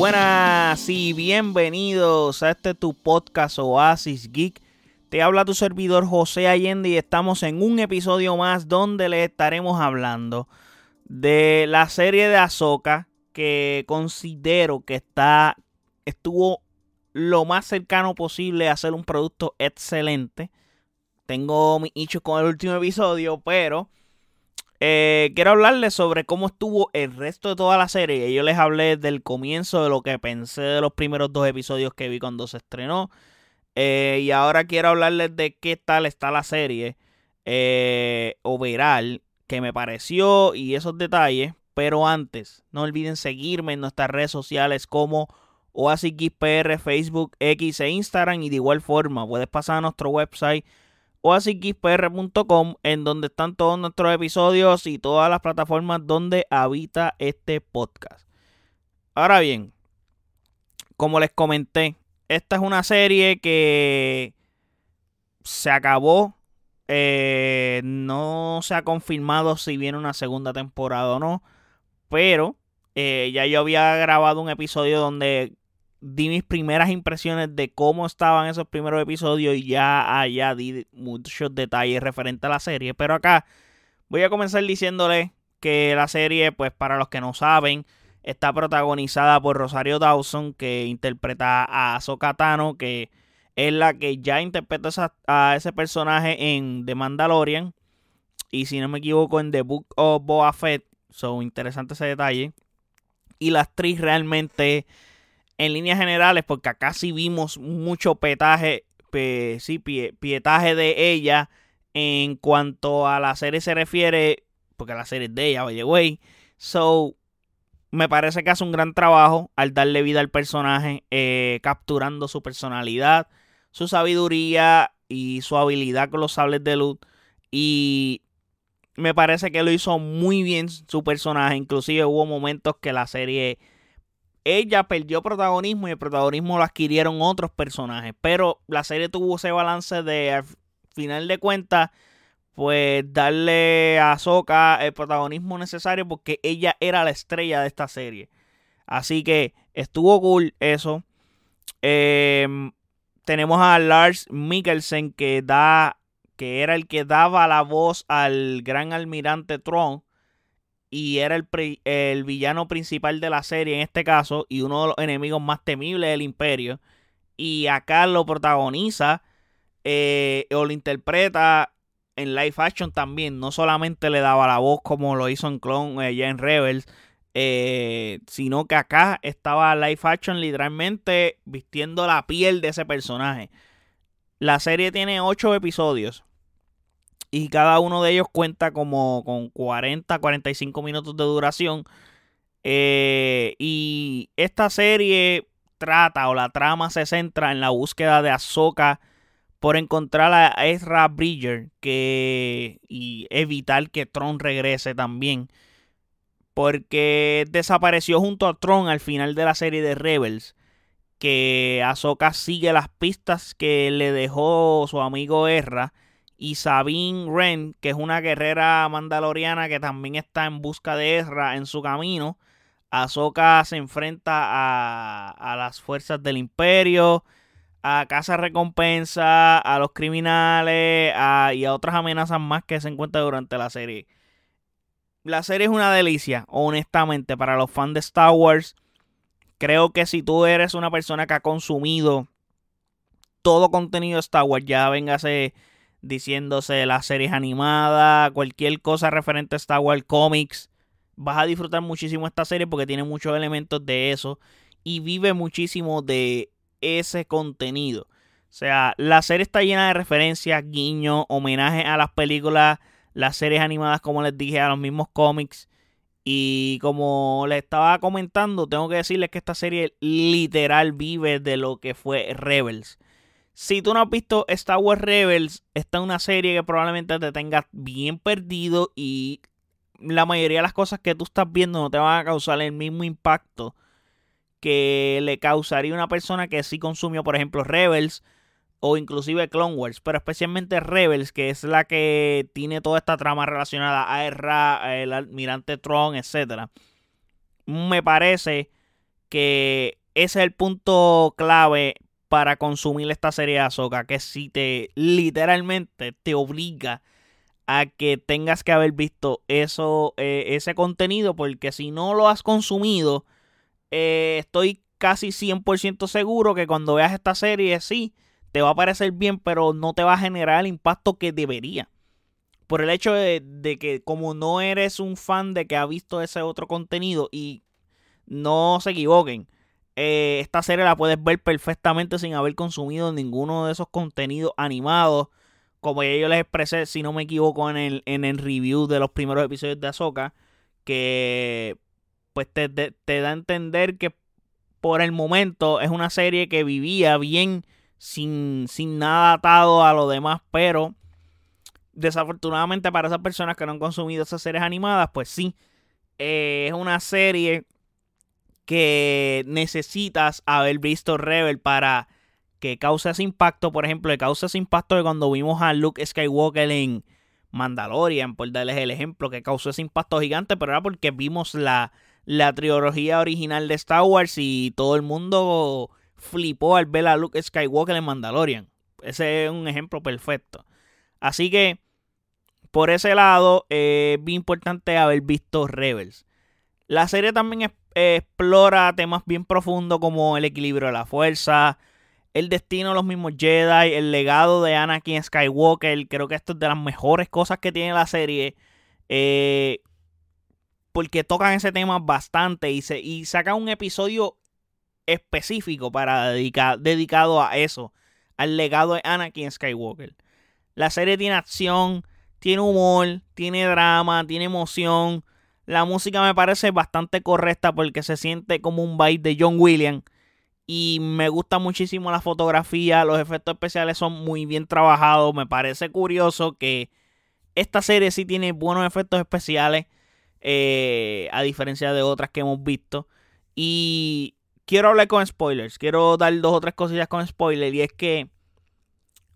Buenas y bienvenidos a este tu podcast Oasis Geek. Te habla tu servidor José Allende y estamos en un episodio más donde le estaremos hablando de la serie de Ahsoka que considero que está estuvo lo más cercano posible a ser un producto excelente. Tengo mi hecho con el último episodio, pero eh, quiero hablarles sobre cómo estuvo el resto de toda la serie. Yo les hablé del comienzo, de lo que pensé de los primeros dos episodios que vi cuando se estrenó. Eh, y ahora quiero hablarles de qué tal está la serie eh, overall, que me pareció y esos detalles. Pero antes, no olviden seguirme en nuestras redes sociales como OasisXPR, Facebook, X e Instagram. Y de igual forma, puedes pasar a nuestro website oasisxpr.com en donde están todos nuestros episodios y todas las plataformas donde habita este podcast. Ahora bien, como les comenté, esta es una serie que se acabó. Eh, no se ha confirmado si viene una segunda temporada o no. Pero eh, ya yo había grabado un episodio donde di mis primeras impresiones de cómo estaban esos primeros episodios y ya allá di muchos detalles referentes a la serie. Pero acá voy a comenzar diciéndole que la serie, pues para los que no saben, está protagonizada por Rosario Dawson, que interpreta a Ahsoka Tano, que es la que ya interpreta a ese personaje en The Mandalorian. Y si no me equivoco, en The Book of Boba Fett. Son interesantes ese detalle. Y la actriz realmente en líneas generales, porque acá sí vimos mucho petaje, sí, pietaje de ella en cuanto a la serie se refiere, porque la serie es de ella, oye, güey. So, me parece que hace un gran trabajo al darle vida al personaje, eh, capturando su personalidad, su sabiduría y su habilidad con los sables de luz. Y me parece que lo hizo muy bien su personaje. Inclusive hubo momentos que la serie ella perdió protagonismo y el protagonismo lo adquirieron otros personajes. Pero la serie tuvo ese balance de, al final de cuentas, pues darle a Soka el protagonismo necesario porque ella era la estrella de esta serie. Así que estuvo cool eso. Em, tenemos a Lars Mikkelsen que da que era el que daba la voz al gran almirante Tron y era el, el, villano principal de la serie en este caso y uno de los enemigos más temibles del imperio. Y acá lo protagoniza eh, o lo interpreta en live action también. No solamente le daba la voz como lo hizo en Clone, eh, ya en Rebels, eh, sino que acá estaba live action literalmente vistiendo la piel de ese personaje. La serie tiene 8 episodios y cada uno de ellos cuenta como con 40, 45 minutos de duración. Eh, y esta serie trata o la trama se centra en la búsqueda de Ahsoka por encontrar a Ezra Bridger que, y evitar que Tron regrese también. Porque desapareció junto a Tron al final de la serie de Rebels. Que Ahsoka sigue las pistas que le dejó su amigo Ezra y Sabine Wren, que es una guerrera mandaloriana que también está en busca de Ezra en su camino. Ahsoka se enfrenta a, las fuerzas del imperio, a Casa Recompensa, a los criminales y a otras amenazas más que se encuentran durante la serie. La serie es una delicia, honestamente, para los fans de Star Wars. Creo que si tú eres una persona que ha consumido todo contenido de Star Wars, ya véngase diciéndose las series animadas, cualquier cosa referente a Star Wars Comics. Vas a disfrutar muchísimo esta serie porque tiene muchos elementos de eso y vive muchísimo de ese contenido. O sea, la serie está llena de referencias, guiños, homenajes a las películas, las series animadas, como les dije, a los mismos cómics. Y como les estaba comentando, tengo que decirles que esta serie literal vive de lo que fue Rebels. Si tú no has visto Star Wars Rebels, esta es una serie que probablemente te tenga bien perdido y la mayoría de las cosas que tú estás viendo no te van a causar el mismo impacto que le causaría una persona que sí consumió, por ejemplo, Rebels o inclusive Clone Wars, pero especialmente Rebels, que es la que tiene toda esta trama relacionada a Erra, el almirante Tron, etc. Me parece que ese es el punto clave para consumir esta serie de Ahsoka, que si te literalmente te obliga a que tengas que haber visto eso, eh, ese contenido, porque si no lo has consumido, eh, estoy casi 100% seguro que cuando veas esta serie, sí, te va a parecer bien, pero no te va a generar el impacto que debería. Por el hecho de, que como no eres un fan de que ha visto ese otro contenido y no se equivoquen, eh, esta serie la puedes ver perfectamente sin haber consumido ninguno de esos contenidos animados. Como yo les expresé, si no me equivoco, en el, en el review de los primeros episodios de Ahsoka, que pues te, te da a entender que por el momento es una serie que vivía bien sin, sin nada atado a lo demás, pero desafortunadamente para esas personas que no han consumido esas series animadas, pues sí, eh, es una serie que necesitas haber visto Rebel para que cause ese impacto, por ejemplo, que cause ese impacto de cuando vimos a Luke Skywalker en Mandalorian, por darles el ejemplo, que causó ese impacto gigante, pero era porque vimos la, la trilogía original de Star Wars y todo el mundo flipó al ver a Luke Skywalker en Mandalorian. Ese es un ejemplo perfecto. Así que, por ese lado, es bien importante haber visto Rebels. La serie también explora temas bien profundos como el equilibrio de la fuerza, el destino de los mismos Jedi, el legado de Anakin Skywalker. Creo que esto es de las mejores cosas que tiene la serie. Eh, porque tocan ese tema bastante y, se, y sacan un episodio específico para dedicar, dedicado a eso, al legado de Anakin Skywalker. La serie tiene acción, tiene humor, tiene drama, tiene emoción. La música me parece bastante correcta porque se siente como un vibe de John Williams. Y me gusta muchísimo la fotografía, los efectos especiales son muy bien trabajados. Me parece curioso que esta serie sí tiene buenos efectos especiales. Eh, a diferencia de otras que hemos visto. Y quiero hablar con spoilers. Quiero dar dos o tres cosillas con spoilers. Y es que,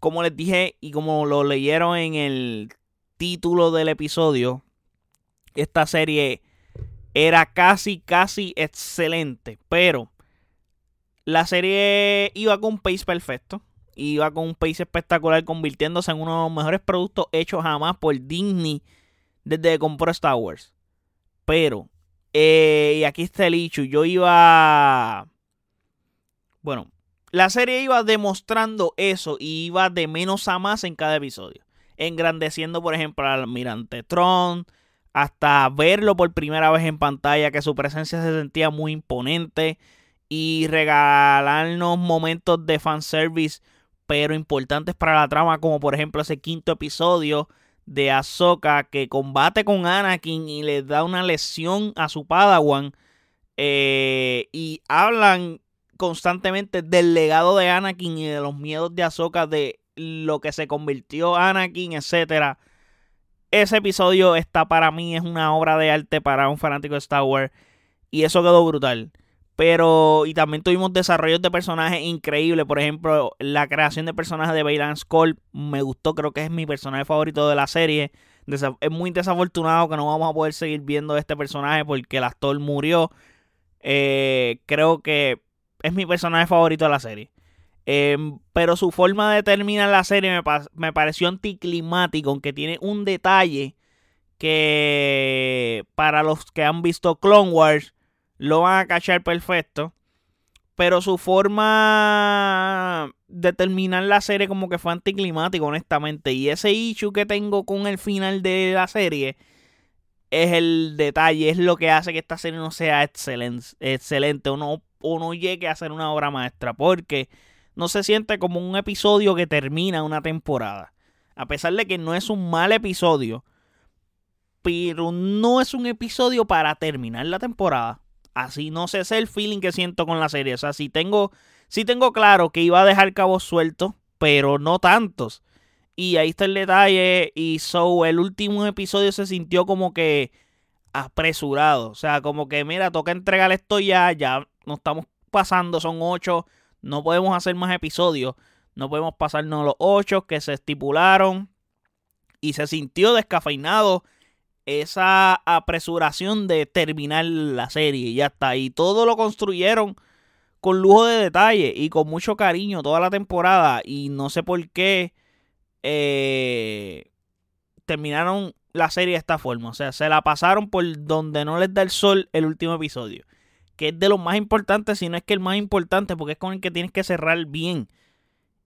como les dije y como lo leyeron en el título del episodio, esta serie era casi, casi excelente. Pero la serie iba con un pace perfecto. Iba con un pace espectacular, convirtiéndose en uno de los mejores productos hechos jamás por Disney desde que compró Star Wars. Pero, eh, y aquí está el hecho, yo iba... Bueno, la serie iba demostrando eso y iba de menos a más en cada episodio. Engrandeciendo, por ejemplo, al almirante Tron, hasta verlo por primera vez en pantalla, que su presencia se sentía muy imponente y regalarnos momentos de fanservice, pero importantes para la trama, como por ejemplo ese quinto episodio de Ahsoka que combate con Anakin y le da una lesión a su Padawan. Eh, y hablan constantemente del legado de Anakin y de los miedos de Ahsoka, de lo que se convirtió Anakin, etc. Ese episodio está para mí, es una obra de arte para un fanático de Star Wars. Y eso quedó brutal. Pero, y también tuvimos desarrollos de personajes increíbles. Por ejemplo, la creación de personajes de Bailan Skull me gustó, creo que es mi personaje favorito de la serie. Es muy desafortunado que no vamos a poder seguir viendo este personaje porque el actor murió. Eh, creo que es mi personaje favorito de la serie. Em, pero su forma de terminar la serie me, me pareció anticlimático, aunque tiene un detalle que para los que han visto Clone Wars lo van a cachar perfecto. Pero su forma de terminar la serie como que fue anticlimático, honestamente. Y ese issue que tengo con el final de la serie es el detalle, es lo que hace que esta serie no sea excelente, excelente o, no, o no llegue a ser una obra maestra. Porque no se siente como un episodio que termina una temporada. A pesar de que no es un mal episodio, pero no es un episodio para terminar la temporada. Así no sé, ese es el feeling que siento con la serie. O sea, si tengo, si tengo claro que iba a dejar cabos sueltos, pero no tantos. Y ahí está el detalle. Y so, el último episodio se sintió como que apresurado. O sea, como que, mira, toca entregar esto ya. Ya no estamos pasando, son ocho. No podemos hacer más episodios. No podemos pasarnos los ocho que se estipularon. Y se sintió descafeinado esa apresuración de terminar la serie y ya está. Y todo lo construyeron con lujo de detalle y con mucho cariño toda la temporada. Y no sé por qué eh, terminaron la serie de esta forma. O sea, se la pasaron por donde no les da el sol el último episodio. Que es de los más importantes, si no es que el más importante, porque es con el que tienes que cerrar bien.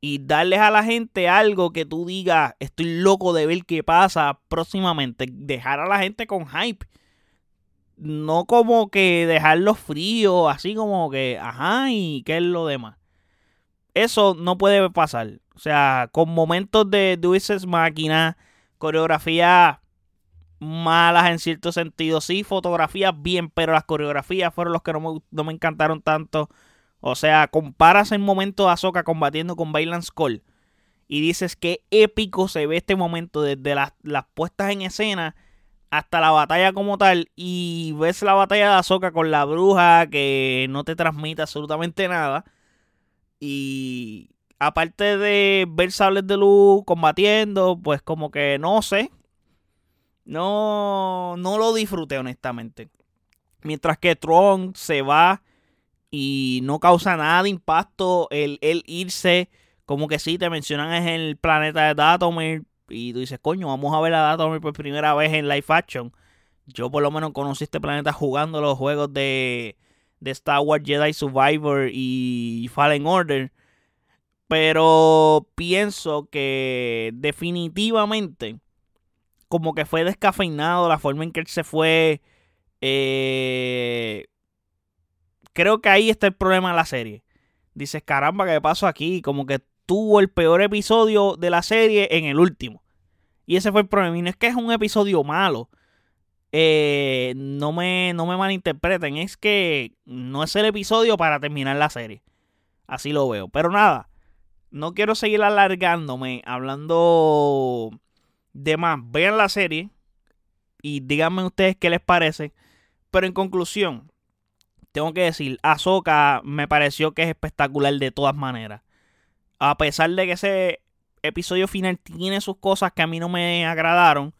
Y darles a la gente algo que tú digas, estoy loco de ver qué pasa próximamente. Dejar a la gente con hype. No como que dejarlos fríos, así como que, ajá, y qué es lo demás. Eso no puede pasar. O sea, con momentos de dulces máquina, coreografía malas en cierto sentido. Sí, fotografías bien, pero las coreografías fueron los que no me, encantaron tanto. O sea, comparas el momento de Ahsoka combatiendo con Bailan Skull y dices que épico se ve este momento desde las, las, puestas en escena hasta la batalla como tal y ves la batalla de Ahsoka con la bruja que no te transmite absolutamente nada y aparte de ver sables de luz combatiendo, pues como que no sé, no, no lo disfruté honestamente. Mientras que Tron se va y no causa nada de impacto el, irse. Como que sí, te mencionan es el planeta de Datomir. Y tú dices, coño, vamos a ver a Datomir por primera vez en live action. Yo por lo menos conocí este planeta jugando los juegos de, de Star Wars Jedi Survivor y Fallen Order. Pero pienso que definitivamente como que fue descafeinado, la forma en que él se fue. Eh, creo que ahí está el problema de la serie. Dices, caramba, ¿qué pasó aquí? Como que tuvo el peor episodio de la serie en el último. Y ese fue el problema. Y no es que es un episodio malo. Eh, no, me, no me malinterpreten. Es que no es el episodio para terminar la serie. Así lo veo. Pero nada. No quiero seguir alargándome hablando de más, vean la serie y díganme ustedes qué les parece. Pero en conclusión, tengo que decir, Ahsoka me pareció que es espectacular de todas maneras. A pesar de que ese episodio final tiene sus cosas que a mí no me agradaron,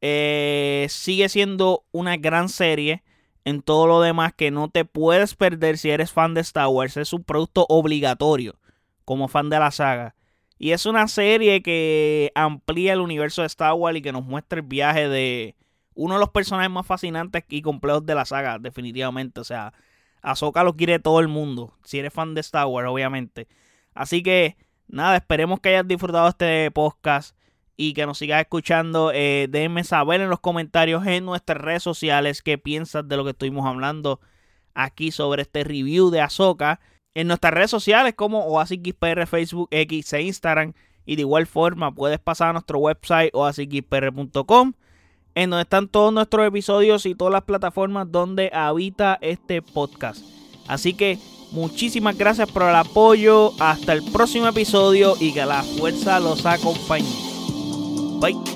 eh, sigue siendo una gran serie en todo lo demás que no te puedes perder si eres fan de Star Wars. Es un producto obligatorio como fan de la saga. Y es una serie que amplía el universo de Star Wars y que nos muestra el viaje de uno de los personajes más fascinantes y complejos de la saga, definitivamente. O sea, Ahsoka lo quiere todo el mundo. Si eres fan de Star Wars, obviamente. Así que, nada, esperemos que hayas disfrutado este podcast y que nos sigas escuchando. Eh, déjenme saber en los comentarios en nuestras redes sociales qué piensas de lo que estuvimos hablando aquí sobre este review de Ahsoka en nuestras redes sociales como OasisXPR, Facebook, X e Instagram. Y de igual forma puedes pasar a nuestro website oasisxpr.com en donde están todos nuestros episodios y todas las plataformas donde habita este podcast. Así que muchísimas gracias por el apoyo. Hasta el próximo episodio y que la fuerza los acompañe. Bye.